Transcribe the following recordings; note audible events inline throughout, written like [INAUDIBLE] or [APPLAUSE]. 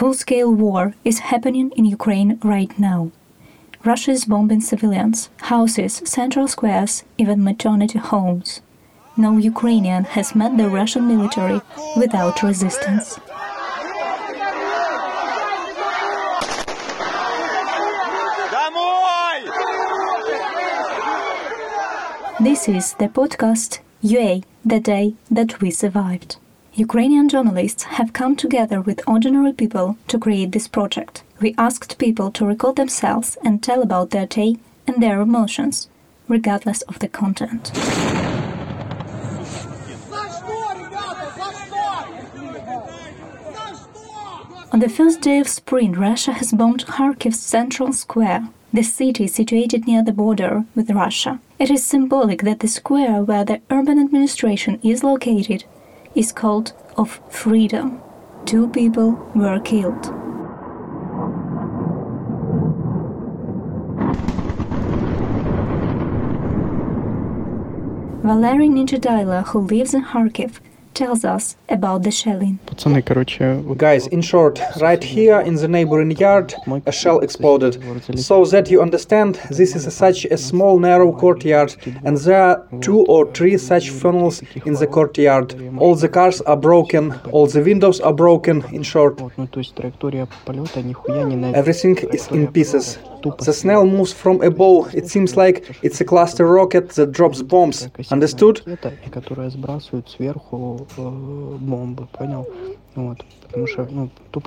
full scale war is happening in Ukraine right now. Russia is bombing civilians, houses, central squares, even maternity homes. No Ukrainian has met the Russian military without resistance. This is the podcast UA, the day that we survived. Ukrainian journalists have come together with ordinary people to create this project. We asked people to record themselves and tell about their day and their emotions, regardless of the content. On the first day of spring, Russia has bombed Kharkiv's central square, the city is situated near the border with Russia. It is symbolic that the square where the urban administration is located is called of freedom. Two people were killed. Valery Ninjadaila, who lives in Kharkiv, tells us about the shelling. Guys, in short, right here in the neighboring yard, a shell exploded. So that you understand, this is a, such a small narrow courtyard, and there are two or three such funnels in the courtyard. All the cars are broken, all the windows are broken, in short. Everything is in pieces. The snail moves from above. It seems like it's a cluster rocket that drops bombs. Understood?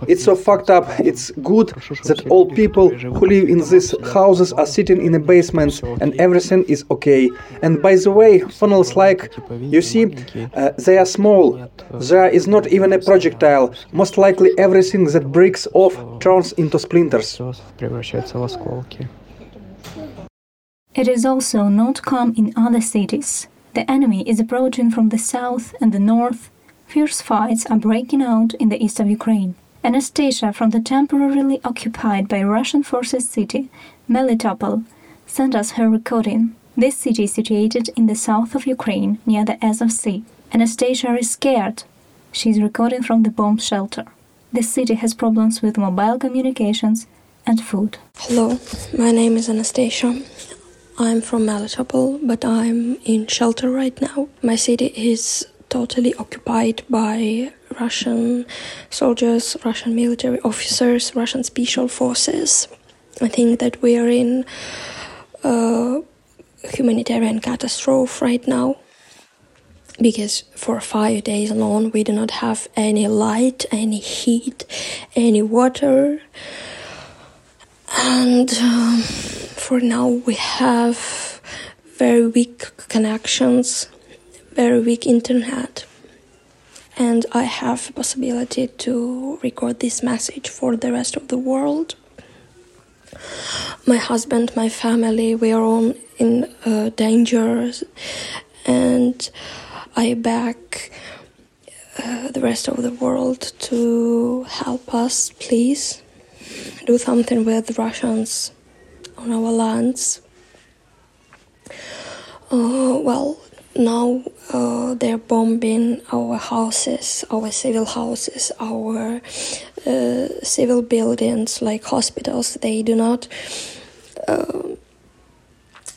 It's so fucked up. It's good that all people who live in these houses are sitting in a basement and everything is okay. And by the way, funnels like, you see, uh, they are small. There is not even a projectile. Most likely everything that breaks off turns into splinters. It is also not calm in other cities. The enemy is approaching from the south and the north Fierce fights are breaking out in the east of Ukraine. Anastasia from the temporarily occupied by Russian forces city, Melitopol, sent us her recording. This city is situated in the south of Ukraine near the Azov Sea. Anastasia is scared. She is recording from the bomb shelter. The city has problems with mobile communications and food. Hello, my name is Anastasia. I'm from Melitopol, but I'm in shelter right now. My city is totally occupied by Russian soldiers, Russian military officers, Russian special forces. I think that we are in a humanitarian catastrophe right now because for five days alone we do not have any light, any heat, any water. And um, for now we have very weak connections very weak internet and I have the possibility to record this message for the rest of the world. My husband, my family, we are all in uh, danger, and I beg uh, the rest of the world to help us, please. Do something with Russians on our lands. Uh, well, now uh, they're bombing our houses, our civil houses, our uh, civil buildings like hospitals. They do not. Uh,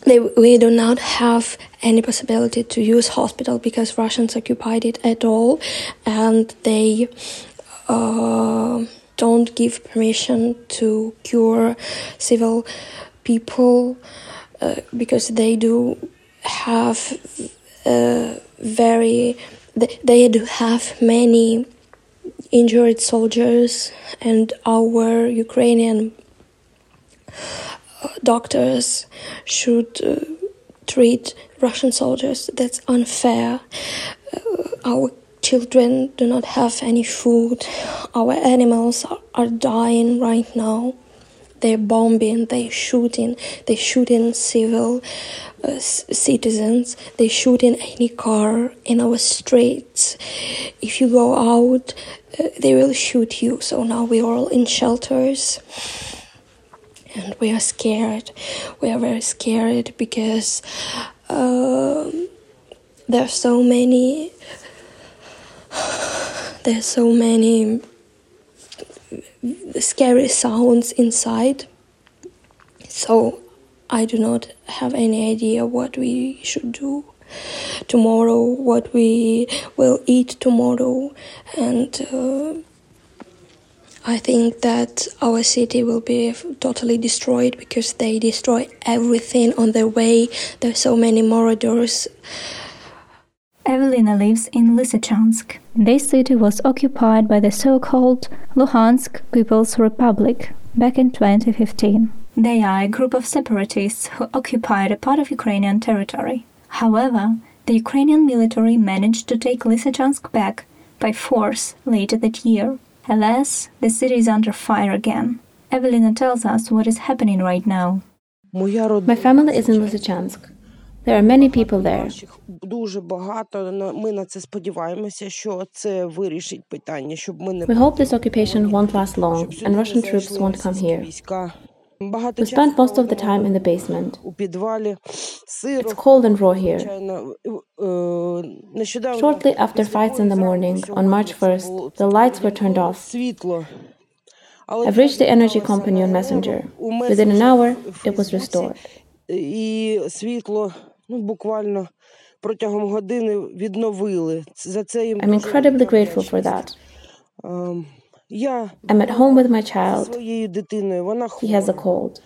they, we do not have any possibility to use hospital because Russians occupied it at all, and they uh, don't give permission to cure civil people uh, because they do have very they, they do have many injured soldiers and our Ukrainian uh, doctors should uh, treat Russian soldiers. That's unfair. Uh, our children do not have any food. Our animals are, are dying right now. They're bombing, they're shooting, they're shooting civil uh, citizens, they shoot in any car in our streets. If you go out, uh, they will shoot you. So now we are all in shelters and we are scared. We are very scared because um, there are so many. [SIGHS] There's so many scary sounds inside. So I do not have any idea what we should do tomorrow, what we will eat tomorrow, and uh, I think that our city will be totally destroyed because they destroy everything on their way. There's so many marauders. Evelina lives in Lysychansk. This city was occupied by the so-called Luhansk People's Republic back in 2015. They are a group of separatists who occupied a part of Ukrainian territory. However, the Ukrainian military managed to take Lysychansk back by force later that year. Alas, the city is under fire again. Evelina tells us what is happening right now. My family is in Lysychansk. There are many people there. We hope this occupation won't last long and Russian troops won't come here. We spent most of the time in the basement. It's cold and raw here. Shortly after fights in the morning, on March 1st, the lights were turned off. I've reached the energy company on Messenger. Within an hour, it was restored. I'm incredibly grateful for that. I'm at home with my child. He has a cold.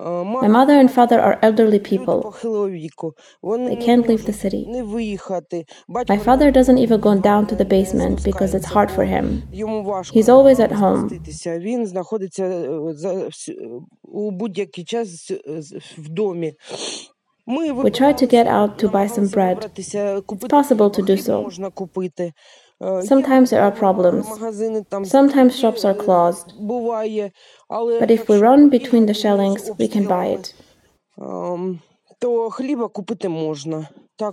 My mother and father are elderly people. They can't leave the city. My father doesn't even go down to the basement because it's hard for him. He's always at home. We try to get out to buy some bread. It's possible to do so. Sometimes there are problems. Sometimes shops are closed. But if we run between the shellings, we can buy it.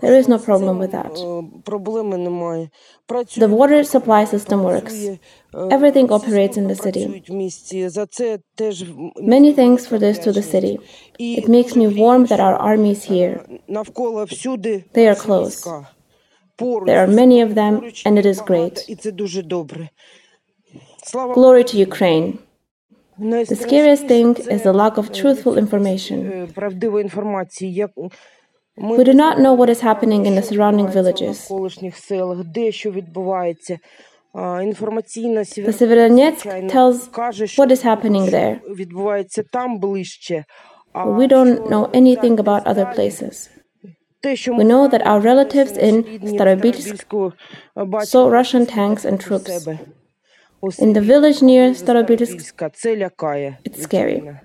There is no problem with that. The water supply system works. Everything operates in the city. Many thanks for this to the city. It makes me warm that our army is here. They are close. There are many of them, and it is great. Glory to Ukraine. The scariest thing is the lack of truthful information. We do not know what is happening in the surrounding villages. The Severodonetsk tells what is happening there. We don't know anything about other places. We know that our relatives in Starobilsk saw Russian tanks and troops. In the village near Starobilsk, it's scary.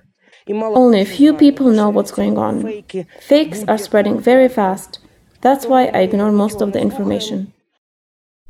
Only a few people know what's going on. Fakes are spreading very fast. That's why I ignore most of the information.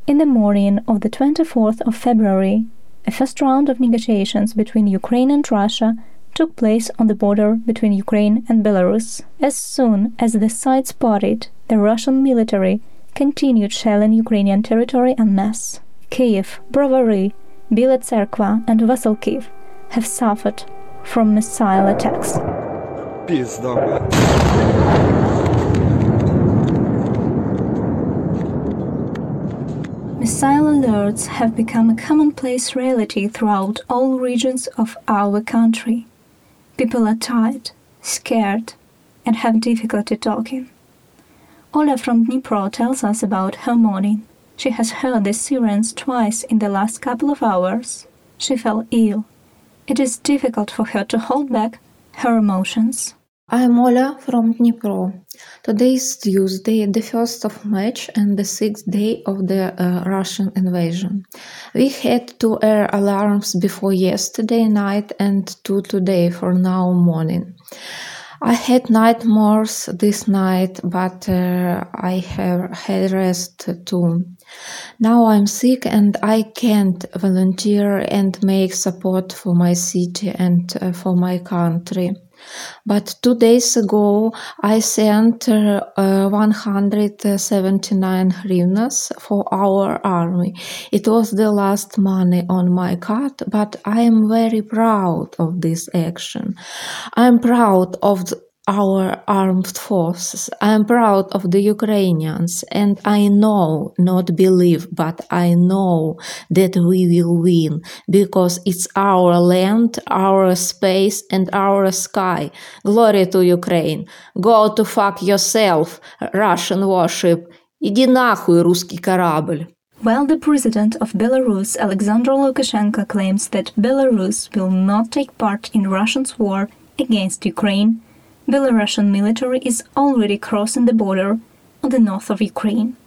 In the morning of the 24th of February, a first round of negotiations between Ukraine and Russia took place on the border between Ukraine and Belarus. As soon as the sides parted, the Russian military continued shelling Ukrainian territory en masse. Kiev, Brovary, Bila Tserkva, and Vasilkiv have suffered from missile attacks. Missile alerts have become a commonplace reality throughout all regions of our country. People are tired, scared, and have difficulty talking. Ola from Dnipro tells us about her morning. She has heard the sirens twice in the last couple of hours. She fell ill it is difficult for her to hold back her emotions. I'm Ola from Dnipro. Today is Tuesday, the 1st of March and the 6th day of the uh, Russian invasion. We had two air alarms before yesterday night and two today for now morning. I had nightmares this night, but uh, I have had rest too. Now I'm sick and I can't volunteer and make support for my city and uh, for my country. But two days ago, I sent uh, 179 hryvnias for our army. It was the last money on my card, but I am very proud of this action. I'm proud of our armed forces. I am proud of the Ukrainians and I know, not believe, but I know that we will win because it's our land, our space and our sky. Glory to Ukraine. Go to fuck yourself, Russian warship. Иди нахуй, русский корабль. While the president of Belarus, Alexander Lukashenko, claims that Belarus will not take part in Russia's war against Ukraine, Belarusian military is already crossing the border on the north of Ukraine.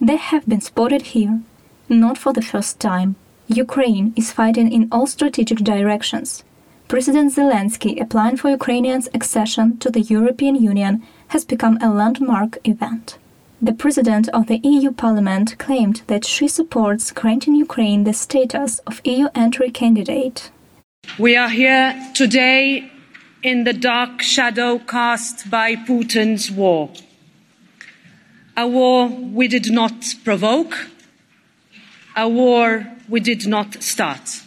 They have been spotted here, not for the first time. Ukraine is fighting in all strategic directions. President Zelensky applying for Ukrainians' accession to the European Union has become a landmark event. The president of the EU Parliament claimed that she supports granting Ukraine the status of EU entry candidate. We are here today in the dark shadow cast by Putin's war. A war we did not provoke, a war we did not start.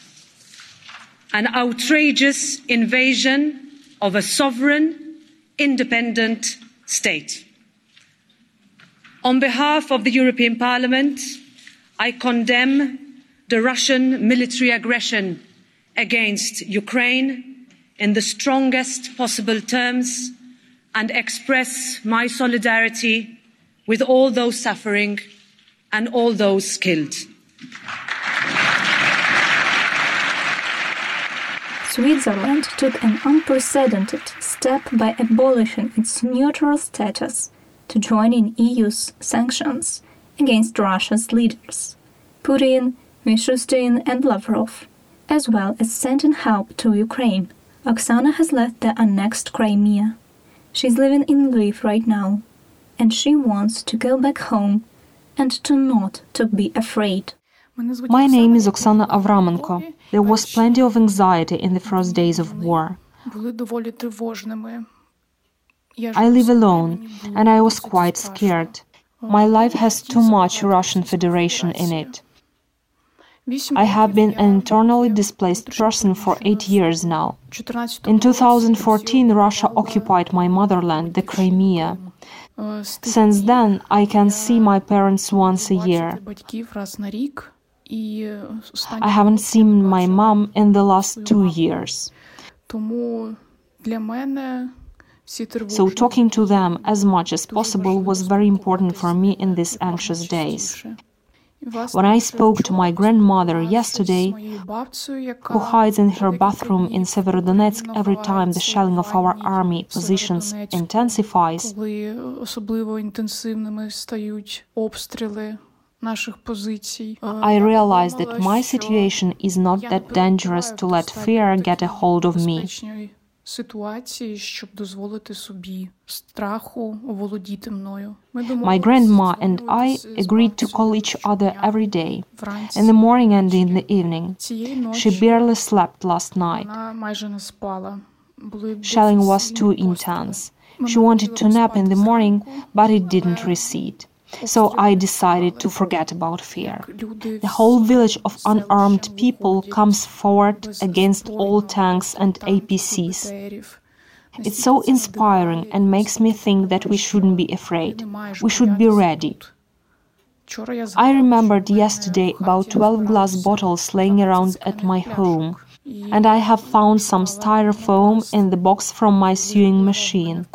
An outrageous invasion of a sovereign, independent state. On behalf of the European Parliament, I condemn the Russian military aggression against Ukraine in the strongest possible terms and express my solidarity with all those suffering and all those killed. Switzerland took an unprecedented step by abolishing its neutral status to join in EU's sanctions against Russia's leaders, Putin, Mishustin and Lavrov, as well as sending help to Ukraine Oksana has left the annexed Crimea. She's living in Lviv right now, and she wants to go back home and to not to be afraid. My name is Oksana Avramenko. There was plenty of anxiety in the first days of war. I live alone, and I was quite scared. My life has too much Russian Federation in it. I have been an internally displaced person for eight years now. In 2014, Russia occupied my motherland, the Crimea. Since then, I can see my parents once a year. I haven't seen my mom in the last two years. So, talking to them as much as possible was very important for me in these anxious days. When I spoke to my grandmother yesterday, who hides in her bathroom in Severodonetsk every time the shelling of our army positions intensifies, I realized that my situation is not that dangerous to let fear get a hold of me. My grandma and I agreed to call each other every day, in the morning and in the evening. She barely slept last night. Shelling was too intense. She wanted to nap in the morning, but it didn't recede. So I decided to forget about fear. The whole village of unarmed people comes forward against all tanks and APCs. It's so inspiring and makes me think that we shouldn't be afraid. We should be ready. I remembered yesterday about 12 glass bottles laying around at my home, and I have found some styrofoam in the box from my sewing machine.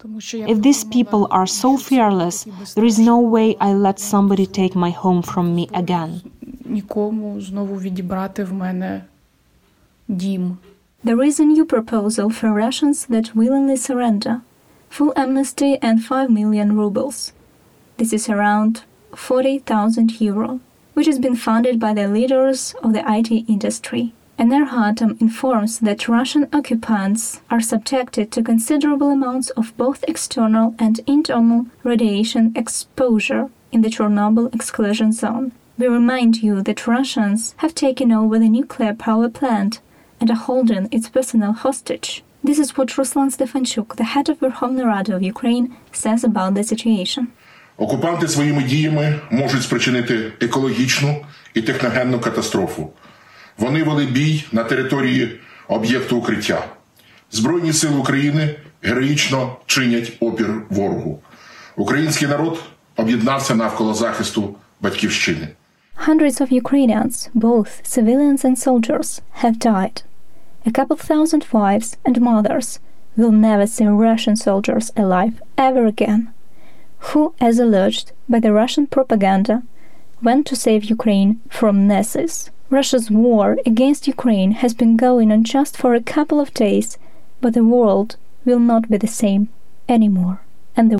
If these people are so fearless, there is no way I let somebody take my home from me again. There is a new proposal for Russians that willingly surrender full amnesty and 5 million rubles. This is around 40,000 euro, which has been funded by the leaders of the IT industry Enerhartom informs that Russian occupants are subjected to considerable amounts of both external and internal radiation exposure in the Chernobyl exclusion zone. We remind you that Russians have taken over the nuclear power plant and are holding its personnel hostage. This is what Ruslan Stefanchuk, the head of Verkhovna Rada of Ukraine, says about the situation. Окупанти своїми діями можуть спричинити екологічну і техногенну катастрофу. Вони вели бій на території об'єкту укриття. Збройні сили України героїчно чинять опір ворогу. Український народ об'єднався навколо захисту батьківщини. Hundreds of Ukrainians, both civilians and soldiers, have died. A couple thousand wives and mothers will never see Russian soldiers alive ever again, who, as alleged by the Russian propaganda, went to save Ukraine from Nazis. Russia's war against Ukraine has been going on just for a couple of days, but the world will not be the same anymore. And the